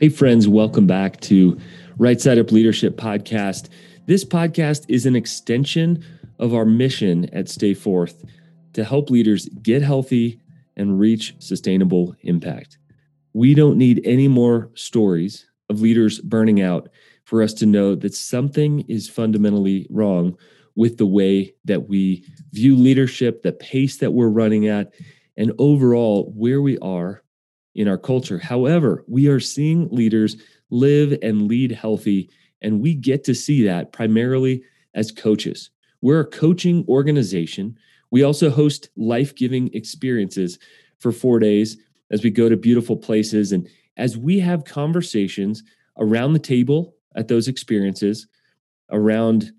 Hey, friends, welcome back to Right Side Up Leadership Podcast. This podcast is an extension of our mission at Stay Forth to help leaders get healthy and reach sustainable impact. We don't need any more stories of leaders burning out for us to know that something is fundamentally wrong with the way that we view leadership, the pace that we're running at, and overall where we are in our culture. However, we are seeing leaders live and lead healthy, and we get to see that primarily as coaches. We're a coaching organization. We also host life giving experiences for four days as we go to beautiful places. And as we have conversations around the table at those experiences, around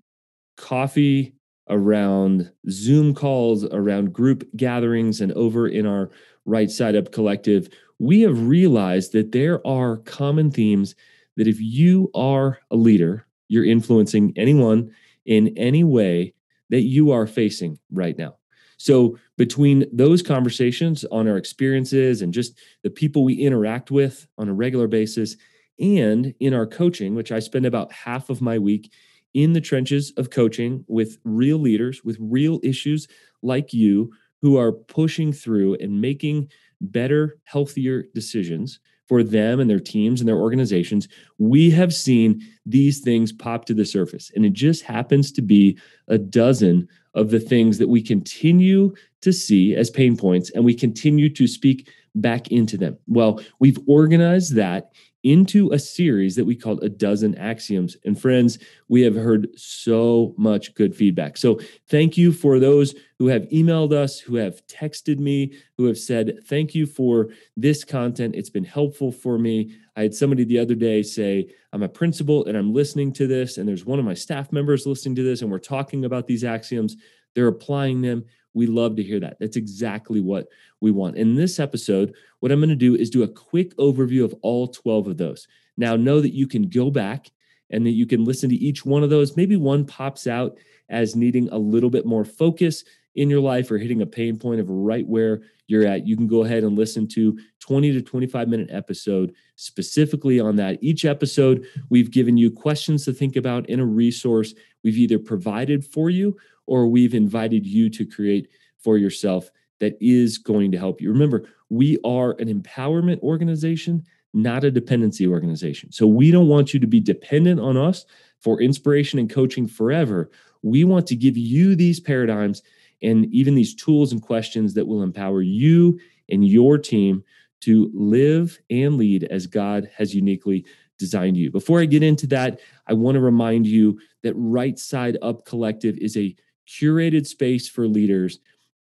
coffee, around Zoom calls, around group gatherings, and over in our Right Side Up Collective, we have realized that there are common themes that if you are a leader, you're influencing anyone in any way that you are facing right now. So, between those conversations on our experiences and just the people we interact with on a regular basis, and in our coaching, which I spend about half of my week in the trenches of coaching with real leaders, with real issues like you who are pushing through and making better, healthier decisions for them and their teams and their organizations, we have seen these things pop to the surface. And it just happens to be a dozen of the things that we continue to see as pain points and we continue to speak back into them. Well, we've organized that into a series that we called A Dozen Axioms. And friends, we have heard so much good feedback. So thank you for those who have emailed us, who have texted me, who have said, Thank you for this content. It's been helpful for me. I had somebody the other day say, I'm a principal and I'm listening to this, and there's one of my staff members listening to this, and we're talking about these axioms. They're applying them. We love to hear that. That's exactly what we want. In this episode, what I'm going to do is do a quick overview of all 12 of those. Now, know that you can go back and that you can listen to each one of those. Maybe one pops out as needing a little bit more focus in your life or hitting a pain point of right where you're at. You can go ahead and listen to 20 to 25 minute episode specifically on that. Each episode, we've given you questions to think about in a resource we've either provided for you or we've invited you to create for yourself that is going to help you. Remember, we are an empowerment organization, not a dependency organization. So we don't want you to be dependent on us for inspiration and coaching forever. We want to give you these paradigms and even these tools and questions that will empower you and your team to live and lead as God has uniquely designed you. Before I get into that, I want to remind you that Right Side Up Collective is a curated space for leaders.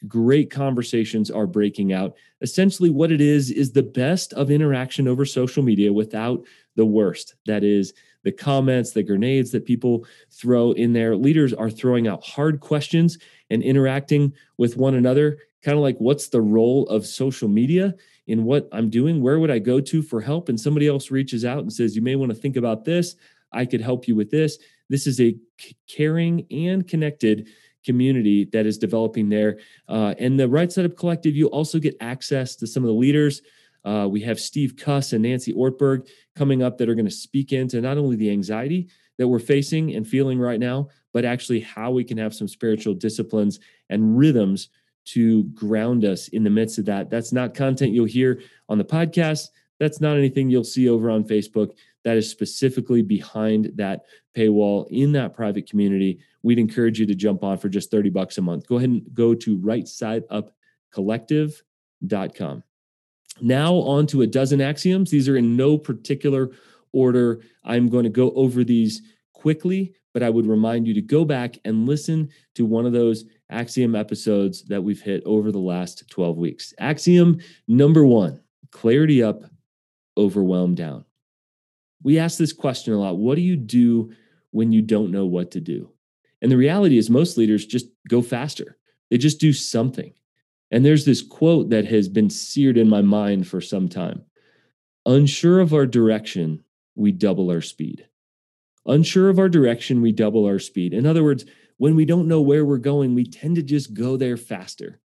Great conversations are breaking out. Essentially, what it is, is the best of interaction over social media without the worst. That is, the comments, the grenades that people throw in there. Leaders are throwing out hard questions and interacting with one another, kind of like what's the role of social media in what I'm doing? Where would I go to for help? And somebody else reaches out and says, You may want to think about this. I could help you with this. This is a caring and connected community that is developing there. Uh, and the Right Side Up Collective, you also get access to some of the leaders. Uh, we have Steve Cuss and Nancy Ortberg coming up that are going to speak into not only the anxiety that we're facing and feeling right now, but actually how we can have some spiritual disciplines and rhythms to ground us in the midst of that. That's not content you'll hear on the podcast. That's not anything you'll see over on Facebook. That is specifically behind that paywall in that private community. We'd encourage you to jump on for just 30 bucks a month. Go ahead and go to rightsideupcollective.com. Now, on to a dozen axioms. These are in no particular order. I'm going to go over these quickly, but I would remind you to go back and listen to one of those axiom episodes that we've hit over the last 12 weeks. Axiom number one clarity up, overwhelm down. We ask this question a lot What do you do when you don't know what to do? And the reality is, most leaders just go faster, they just do something. And there's this quote that has been seared in my mind for some time Unsure of our direction, we double our speed. Unsure of our direction, we double our speed. In other words, when we don't know where we're going, we tend to just go there faster,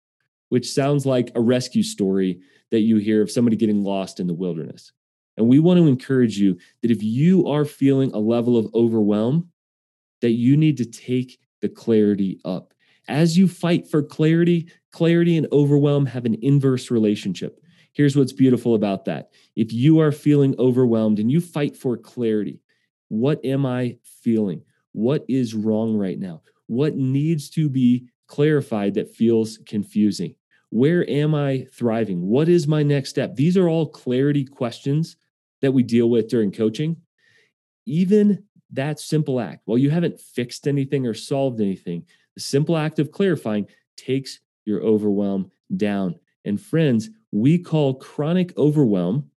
which sounds like a rescue story that you hear of somebody getting lost in the wilderness. And we want to encourage you that if you are feeling a level of overwhelm, that you need to take the clarity up. As you fight for clarity, clarity and overwhelm have an inverse relationship. Here's what's beautiful about that. If you are feeling overwhelmed and you fight for clarity, what am I feeling? What is wrong right now? What needs to be clarified that feels confusing? Where am I thriving? What is my next step? These are all clarity questions that we deal with during coaching. Even that simple act, while you haven't fixed anything or solved anything, the simple act of clarifying takes your overwhelm down. And friends, we call chronic overwhelm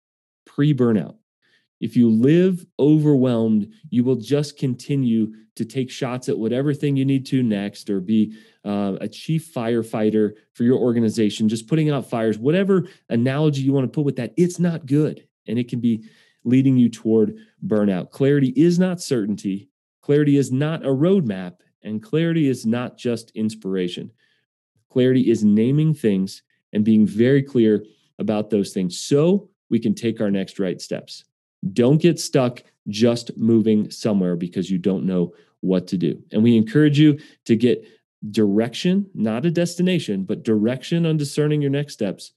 pre burnout. If you live overwhelmed, you will just continue to take shots at whatever thing you need to next or be uh, a chief firefighter for your organization, just putting out fires, whatever analogy you want to put with that, it's not good. And it can be leading you toward burnout. Clarity is not certainty, clarity is not a roadmap, and clarity is not just inspiration. Clarity is naming things and being very clear about those things so we can take our next right steps. Don't get stuck just moving somewhere because you don't know what to do. And we encourage you to get direction, not a destination, but direction on discerning your next steps.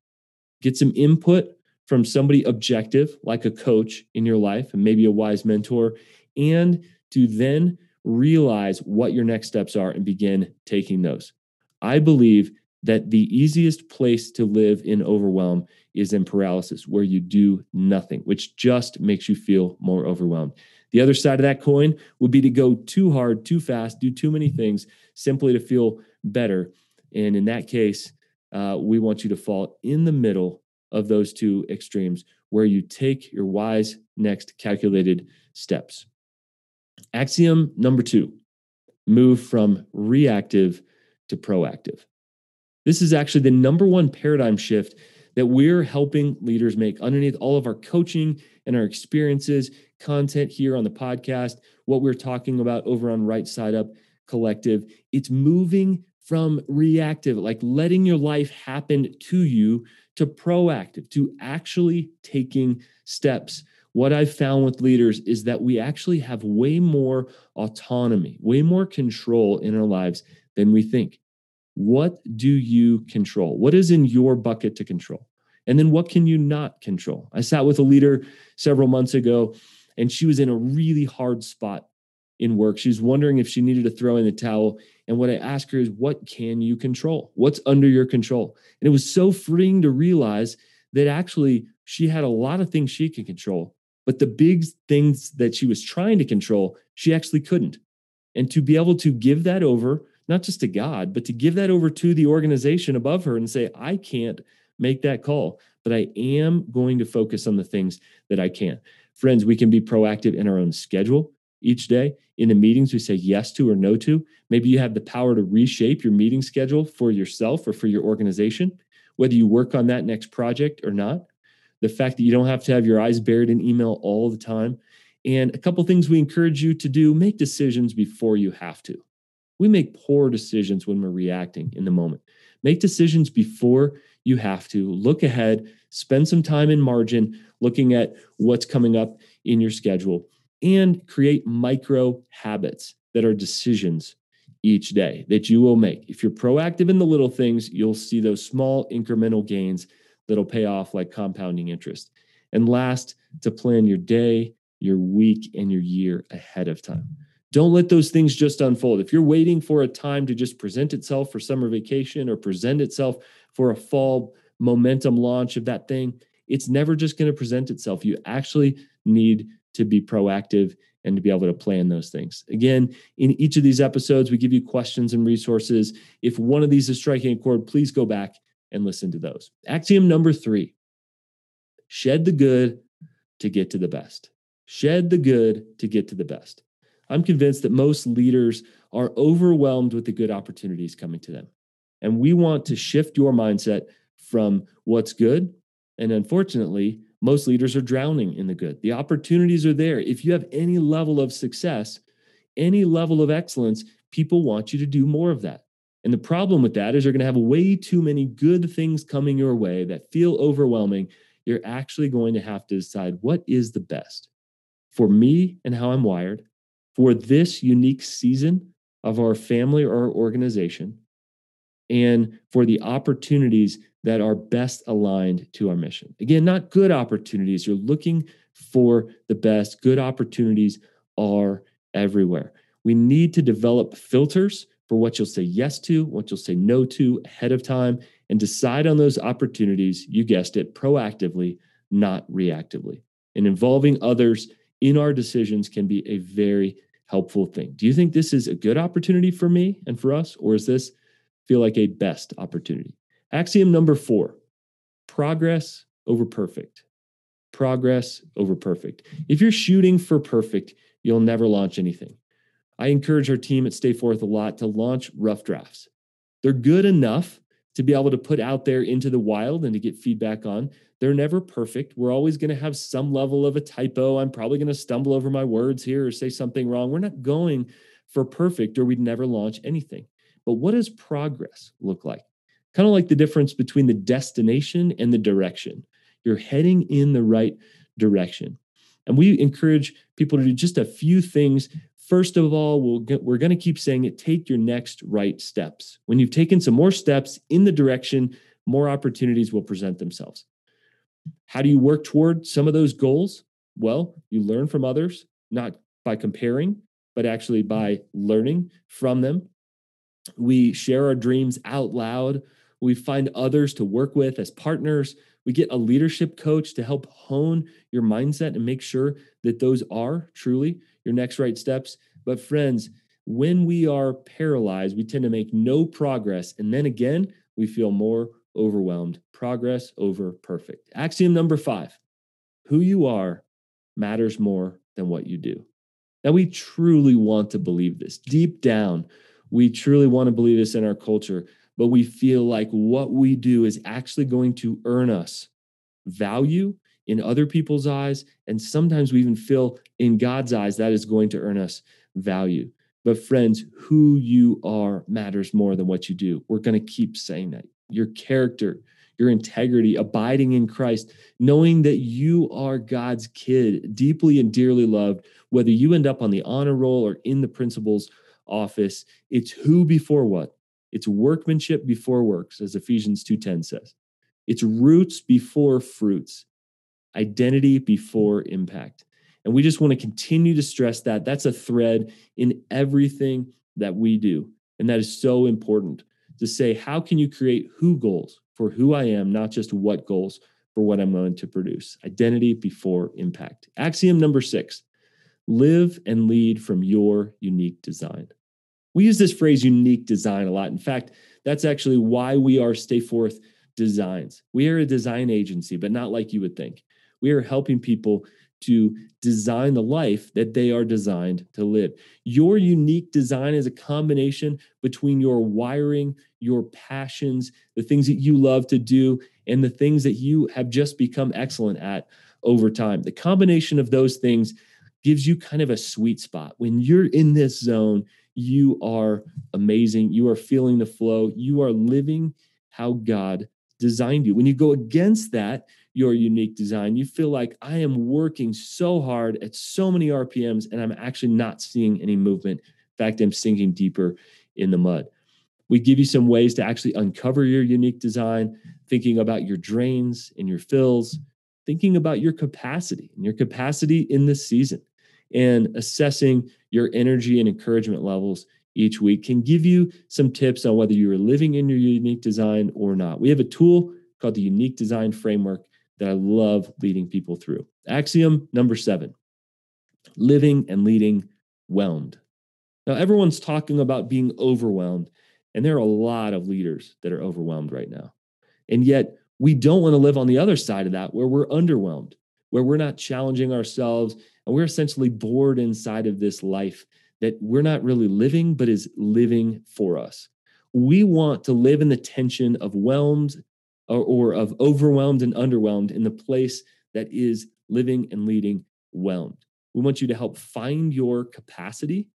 Get some input from somebody objective, like a coach in your life, and maybe a wise mentor, and to then realize what your next steps are and begin taking those. I believe that the easiest place to live in overwhelm is in paralysis, where you do nothing, which just makes you feel more overwhelmed. The other side of that coin would be to go too hard, too fast, do too many things simply to feel better. And in that case, uh, we want you to fall in the middle of those two extremes where you take your wise next calculated steps. Axiom number two move from reactive to proactive. This is actually the number one paradigm shift that we're helping leaders make underneath all of our coaching and our experiences, content here on the podcast, what we're talking about over on Right Side Up Collective. It's moving from reactive, like letting your life happen to you, to proactive, to actually taking steps. What I've found with leaders is that we actually have way more autonomy, way more control in our lives than we think. What do you control? What is in your bucket to control? And then what can you not control? I sat with a leader several months ago, and she was in a really hard spot in work. She was wondering if she needed to throw in the towel. And what I asked her is, what can you control? What's under your control? And it was so freeing to realize that actually she had a lot of things she could control, but the big things that she was trying to control, she actually couldn't. And to be able to give that over not just to God, but to give that over to the organization above her and say, I can't make that call, but I am going to focus on the things that I can. Friends, we can be proactive in our own schedule each day. In the meetings we say yes to or no to. Maybe you have the power to reshape your meeting schedule for yourself or for your organization, whether you work on that next project or not. The fact that you don't have to have your eyes buried in email all the time. And a couple things we encourage you to do make decisions before you have to. We make poor decisions when we're reacting in the moment. Make decisions before you have to. Look ahead, spend some time in margin looking at what's coming up in your schedule, and create micro habits that are decisions each day that you will make. If you're proactive in the little things, you'll see those small incremental gains that'll pay off like compounding interest. And last, to plan your day, your week, and your year ahead of time. Don't let those things just unfold. If you're waiting for a time to just present itself for summer vacation or present itself for a fall momentum launch of that thing, it's never just going to present itself. You actually need to be proactive and to be able to plan those things. Again, in each of these episodes, we give you questions and resources. If one of these is striking a chord, please go back and listen to those. Axiom number three shed the good to get to the best. Shed the good to get to the best. I'm convinced that most leaders are overwhelmed with the good opportunities coming to them. And we want to shift your mindset from what's good. And unfortunately, most leaders are drowning in the good. The opportunities are there. If you have any level of success, any level of excellence, people want you to do more of that. And the problem with that is you're going to have way too many good things coming your way that feel overwhelming. you're actually going to have to decide what is the best for me and how I'm wired, for this unique season of our family or our organization, and for the opportunities that are best aligned to our mission. Again, not good opportunities. You're looking for the best. Good opportunities are everywhere. We need to develop filters for what you'll say yes to, what you'll say no to ahead of time, and decide on those opportunities, you guessed it, proactively, not reactively. And involving others in our decisions can be a very helpful thing. Do you think this is a good opportunity for me and for us, or does this feel like a best opportunity? Axiom number four progress over perfect. Progress over perfect. If you're shooting for perfect, you'll never launch anything. I encourage our team at Stay Forth a lot to launch rough drafts. They're good enough to be able to put out there into the wild and to get feedback on. They're never perfect. We're always going to have some level of a typo. I'm probably going to stumble over my words here or say something wrong. We're not going for perfect or we'd never launch anything. But what does progress look like? Kind of like the difference between the destination and the direction. You're heading in the right direction. And we encourage people to do just a few things First of all, we'll get, we're going to keep saying it take your next right steps. When you've taken some more steps in the direction, more opportunities will present themselves. How do you work toward some of those goals? Well, you learn from others, not by comparing, but actually by learning from them. We share our dreams out loud. We find others to work with as partners. We get a leadership coach to help hone your mindset and make sure that those are truly your next right steps. But, friends, when we are paralyzed, we tend to make no progress. And then again, we feel more overwhelmed. Progress over perfect. Axiom number five who you are matters more than what you do. Now, we truly want to believe this. Deep down, we truly want to believe this in our culture, but we feel like what we do is actually going to earn us value in other people's eyes. And sometimes we even feel in God's eyes that is going to earn us value. But, friends, who you are matters more than what you do. We're going to keep saying that. Your character, your integrity, abiding in Christ, knowing that you are God's kid, deeply and dearly loved, whether you end up on the honor roll or in the principal's office, it's who before what? It's workmanship before works, as Ephesians 2:10 says. It's roots before fruits identity before impact. And we just want to continue to stress that. That's a thread in everything that we do. And that is so important to say, how can you create who goals for who I am, not just what goals for what I'm going to produce? Identity before impact. Axiom number six live and lead from your unique design. We use this phrase unique design a lot. In fact, that's actually why we are Stay Forth Designs. We are a design agency, but not like you would think. We are helping people to design the life that they are designed to live. Your unique design is a combination between your wiring, your passions, the things that you love to do, and the things that you have just become excellent at over time. The combination of those things gives you kind of a sweet spot. When you're in this zone, you are amazing. You are feeling the flow. You are living how God designed you. When you go against that, your unique design. You feel like I am working so hard at so many RPMs and I'm actually not seeing any movement. In fact, I'm sinking deeper in the mud. We give you some ways to actually uncover your unique design, thinking about your drains and your fills, thinking about your capacity and your capacity in this season, and assessing your energy and encouragement levels each week can give you some tips on whether you are living in your unique design or not. We have a tool called the Unique Design Framework that I love leading people through. Axiom number seven living and leading whelmed. Now, everyone's talking about being overwhelmed, and there are a lot of leaders that are overwhelmed right now. And yet, we don't want to live on the other side of that where we're underwhelmed, where we're not challenging ourselves, and we're essentially bored inside of this life that we're not really living, but is living for us. We want to live in the tension of whelmed or, or of overwhelmed and underwhelmed in the place that is living and leading whelmed. We want you to help find your capacity,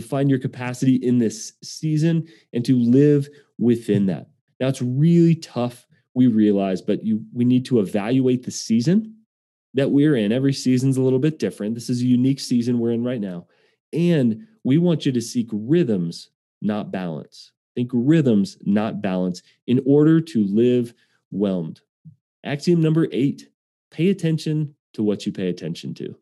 to find your capacity in this season and to live within that. Now, it's really tough we realize, but you we need to evaluate the season that we're in. Every season's a little bit different. This is a unique season we're in right now. And we want you to seek rhythms, not balance. Think rhythms, not balance, in order to live whelmed. Axiom number eight pay attention to what you pay attention to.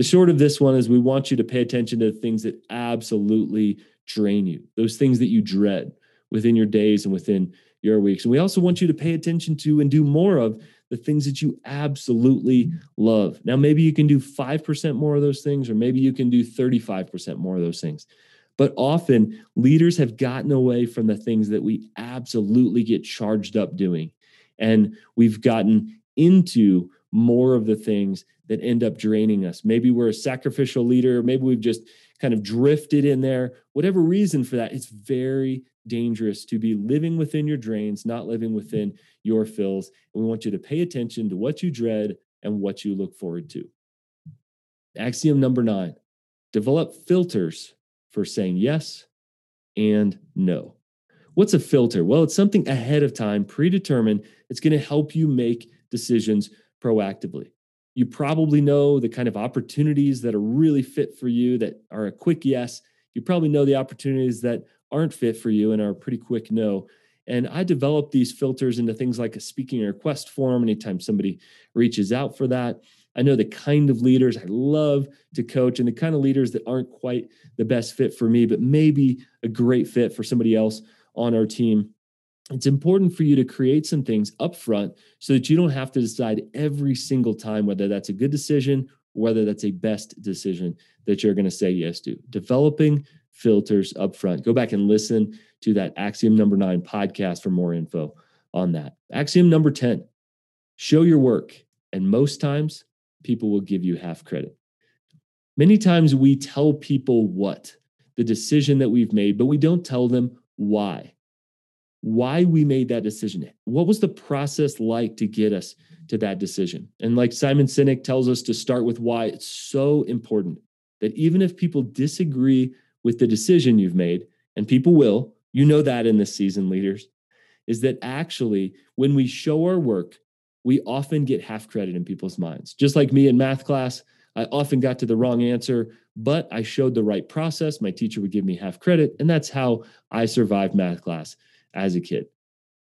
The short of this one is we want you to pay attention to the things that absolutely drain you, those things that you dread within your days and within your weeks. And we also want you to pay attention to and do more of the things that you absolutely love. Now, maybe you can do 5% more of those things, or maybe you can do 35% more of those things. But often leaders have gotten away from the things that we absolutely get charged up doing. And we've gotten into more of the things that end up draining us. Maybe we're a sacrificial leader, maybe we've just kind of drifted in there. Whatever reason for that, it's very dangerous to be living within your drains, not living within your fills. And we want you to pay attention to what you dread and what you look forward to. Axiom number nine develop filters for saying yes and no. What's a filter? Well, it's something ahead of time, predetermined. It's going to help you make decisions proactively. You probably know the kind of opportunities that are really fit for you that are a quick yes. You probably know the opportunities that aren't fit for you and are a pretty quick no. And I develop these filters into things like a speaking request form anytime somebody reaches out for that. I know the kind of leaders I love to coach and the kind of leaders that aren't quite the best fit for me, but maybe a great fit for somebody else on our team. It's important for you to create some things up front so that you don't have to decide every single time whether that's a good decision or whether that's a best decision that you're going to say yes to. Developing filters up front. Go back and listen to that Axiom number nine podcast for more info on that. Axiom number 10 show your work. And most times, people will give you half credit. Many times we tell people what the decision that we've made, but we don't tell them why. Why we made that decision. What was the process like to get us to that decision? And like Simon Sinek tells us to start with why, it's so important that even if people disagree with the decision you've made, and people will, you know that in this season, leaders, is that actually when we show our work, we often get half credit in people's minds. Just like me in math class, I often got to the wrong answer, but I showed the right process. My teacher would give me half credit. And that's how I survived math class as a kid.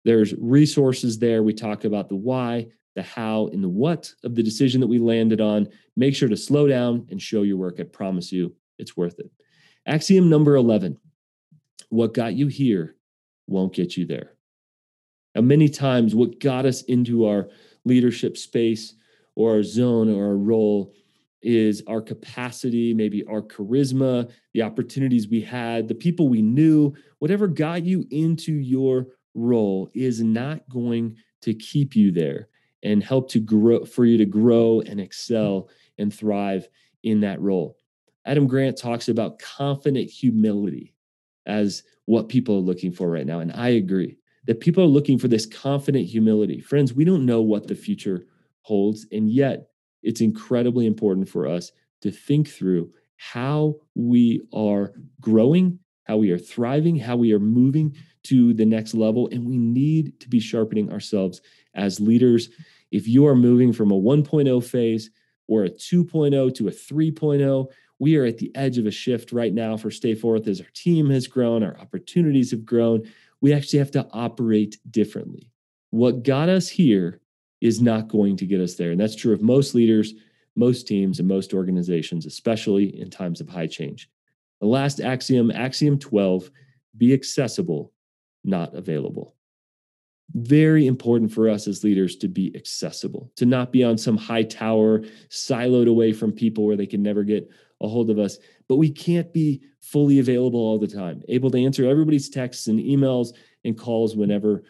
There's resources there. We talk about the why, the how, and the what of the decision that we landed on. Make sure to slow down and show your work. I promise you, it's worth it. Axiom number 11 what got you here won't get you there. And many times, what got us into our leadership space or our zone or our role is our capacity, maybe our charisma, the opportunities we had, the people we knew, whatever got you into your role is not going to keep you there and help to grow for you to grow and excel and thrive in that role. Adam Grant talks about confident humility as what people are looking for right now. And I agree that people are looking for this confident humility. Friends, we don't know what the future holds. And yet, it's incredibly important for us to think through how we are growing, how we are thriving, how we are moving to the next level. And we need to be sharpening ourselves as leaders. If you are moving from a 1.0 phase or a 2.0 to a 3.0, we are at the edge of a shift right now for Stay Forth as our team has grown, our opportunities have grown. We actually have to operate differently. What got us here is not going to get us there. And that's true of most leaders, most teams, and most organizations, especially in times of high change. The last axiom, axiom 12, be accessible, not available. Very important for us as leaders to be accessible, to not be on some high tower, siloed away from people where they can never get a hold of us. But we can't be fully available all the time, able to answer everybody's texts and emails and calls whenever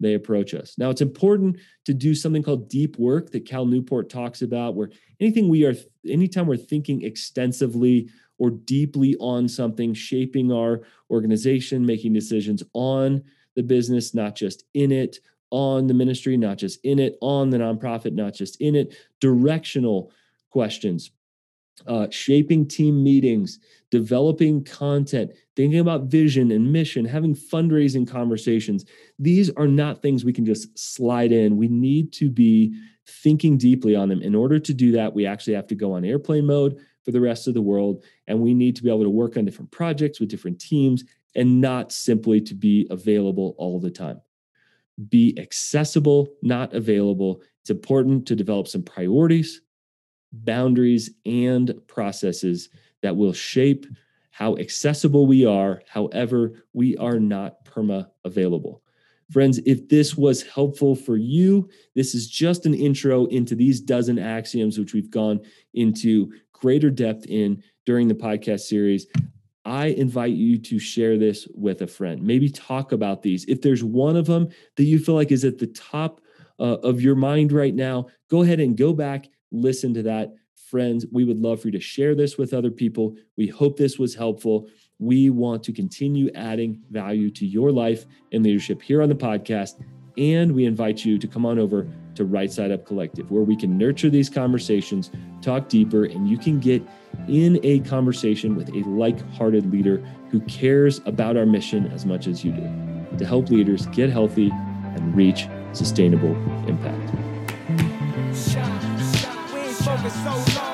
they approach us. Now, it's important to do something called deep work that Cal Newport talks about, where anything we are, anytime we're thinking extensively or deeply on something, shaping our organization, making decisions on the business, not just in it, on the ministry, not just in it, on the nonprofit, not just in it, directional questions, uh, shaping team meetings, developing content, thinking about vision and mission, having fundraising conversations. These are not things we can just slide in. We need to be thinking deeply on them. In order to do that, we actually have to go on airplane mode for the rest of the world. And we need to be able to work on different projects with different teams and not simply to be available all the time. Be accessible, not available. It's important to develop some priorities boundaries, and processes that will shape how accessible we are. However, we are not perma available. Friends, if this was helpful for you, this is just an intro into these dozen axioms, which we've gone into greater depth in during the podcast series. I invite you to share this with a friend. Maybe talk about these. If there's one of them that you feel like is at the top uh, of your mind right now, go ahead and go back listen to that. Friends, we would love for you to share this with other people. We hope this was helpful. We want to continue adding value to your life and leadership here on the podcast. And we invite you to come on over to Right Side Up Collective, where we can nurture these conversations, talk deeper, and you can get in a conversation with a like hearted leader who cares about our mission as much as you do to help leaders get healthy and reach sustainable impact so long.